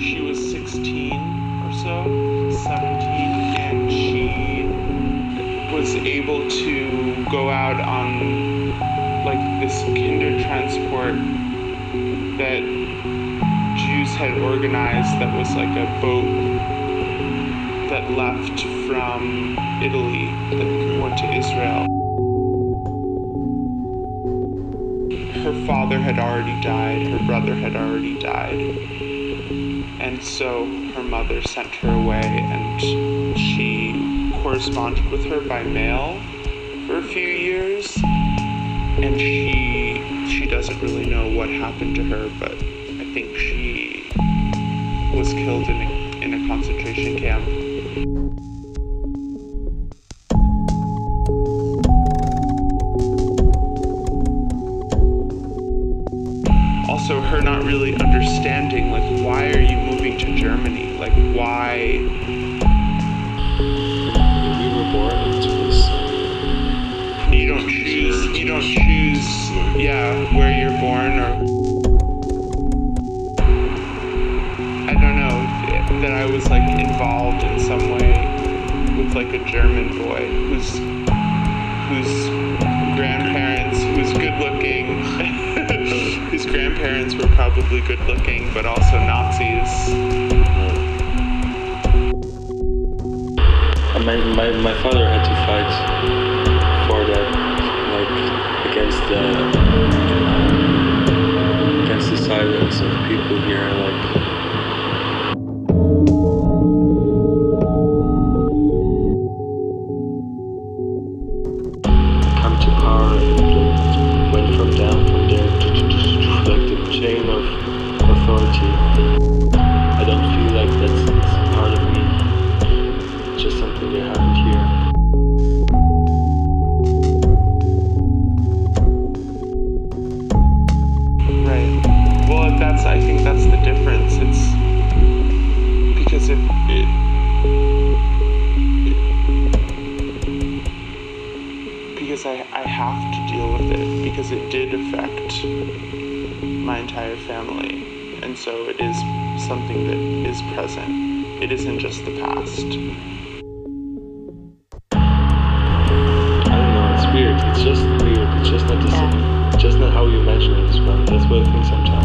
she was 16 or so, 17, and she was able to go out on like this kinder transport that Jews had organized that was like a boat that left from Italy that went to Israel. Her father had already died, her brother had already died. And so her mother sent her away and she corresponded with her by mail for a few years. And she she doesn't really know what happened to her, but I think she was killed in a, in a concentration camp. Also, her not really understanding, like, why are you moving to Germany? Like, why? We were born into this. You don't choose. You don't choose. Yeah, where you're born, or I don't know that I was like involved in some way with like a German boy whose whose grandparents who's good looking. Grandparents were probably good looking, but also Nazis. My, my, my father had to fight for that, like against the against the silence of people here, like. Come to power and went from down authority. I don't feel like that's, that's part of me. It's just something that happened here. Right. Well, that's I think that's the difference. It's because if it, because I I have to deal with it because it did affect my entire family, and so it is something that is present. It isn't just the past. I don't know, it's weird. It's just weird. It's just not the same. It's just not how you imagine it as well. That's what I think sometimes.